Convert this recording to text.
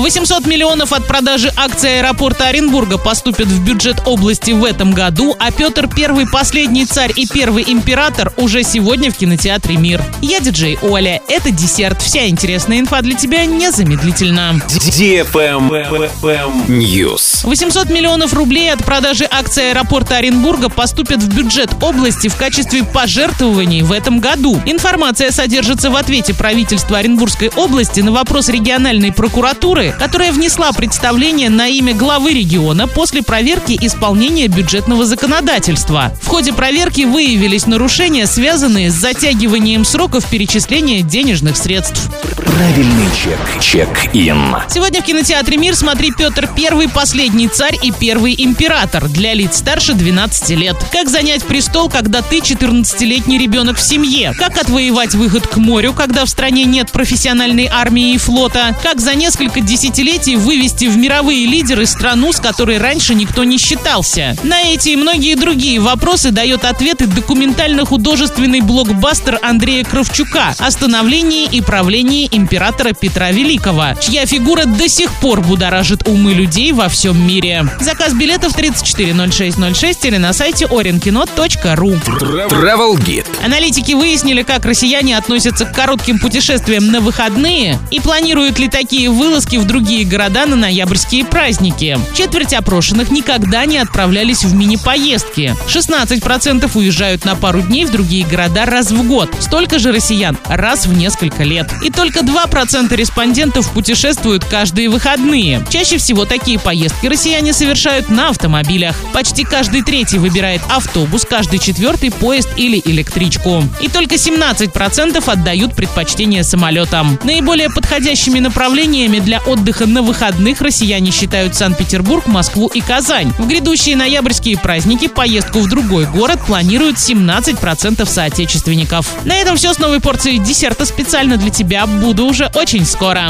800 миллионов от продажи акций аэропорта Оренбурга поступят в бюджет области в этом году, а Петр Первый последний царь и первый император уже сегодня в кинотеатре «Мир». Я диджей Оля. Это десерт. Вся интересная инфа для тебя незамедлительно. News. 800 миллионов рублей от продажи акций аэропорта Оренбурга поступят в бюджет области в качестве пожертвований в этом году. Информация содержится в ответе правительства Оренбургской области на вопрос региональной прокуратуры, которая внесла представление на имя главы региона после проверки исполнения бюджетного законодательства. В ходе проверки выявились нарушения, связанные с затягиванием сроков перечисления денежных средств. Правильный чек. Чек-ин. Сегодня в кинотеатре «Мир» смотри Петр Первый, последний царь и первый император для лиц старше 12 лет. Как занять престол, когда ты 14-летний ребенок в семье? Как отвоевать выход к морю, когда в стране нет профессиональной армии и флота? Как за несколько десятилетий вывести в мировые лидеры страну, с которой раньше никто не считался? На эти и многие другие вопросы дает ответы документально-художественный блокбастер Андрея Кравчука о становлении и правлении императора Петра Великого, чья фигура до сих пор будоражит умы людей во всем мире. Заказ билетов 340606 или на сайте orinkino.ru. Travel Guide. Аналитики выяснили, как россияне относятся к коротким путешествиям на выходные и планируют ли такие вылазки в другие города на ноябрьские праздники. Четверть опрошенных никогда не отправлялись в мини-поездки. 16% уезжают на пару дней в другие города раз в год. Столько же россиян раз в несколько лет. И только 2% респондентов путешествуют каждые выходные. Чаще всего такие поездки россияне совершают на автомобилях. Почти каждый третий выбирает автобус, каждый четвертый поезд или электричку. И только 17% отдают предпочтение самолетам. Наиболее подходящими направлениями для отдыха на выходных россияне считают Санкт-Петербург, Москву и Казань. В грядущие ноябрьские праздники поездку в другой город планируют 17% соотечественников. На этом все с новой порцией десерта специально для тебя. Буду уже очень скоро.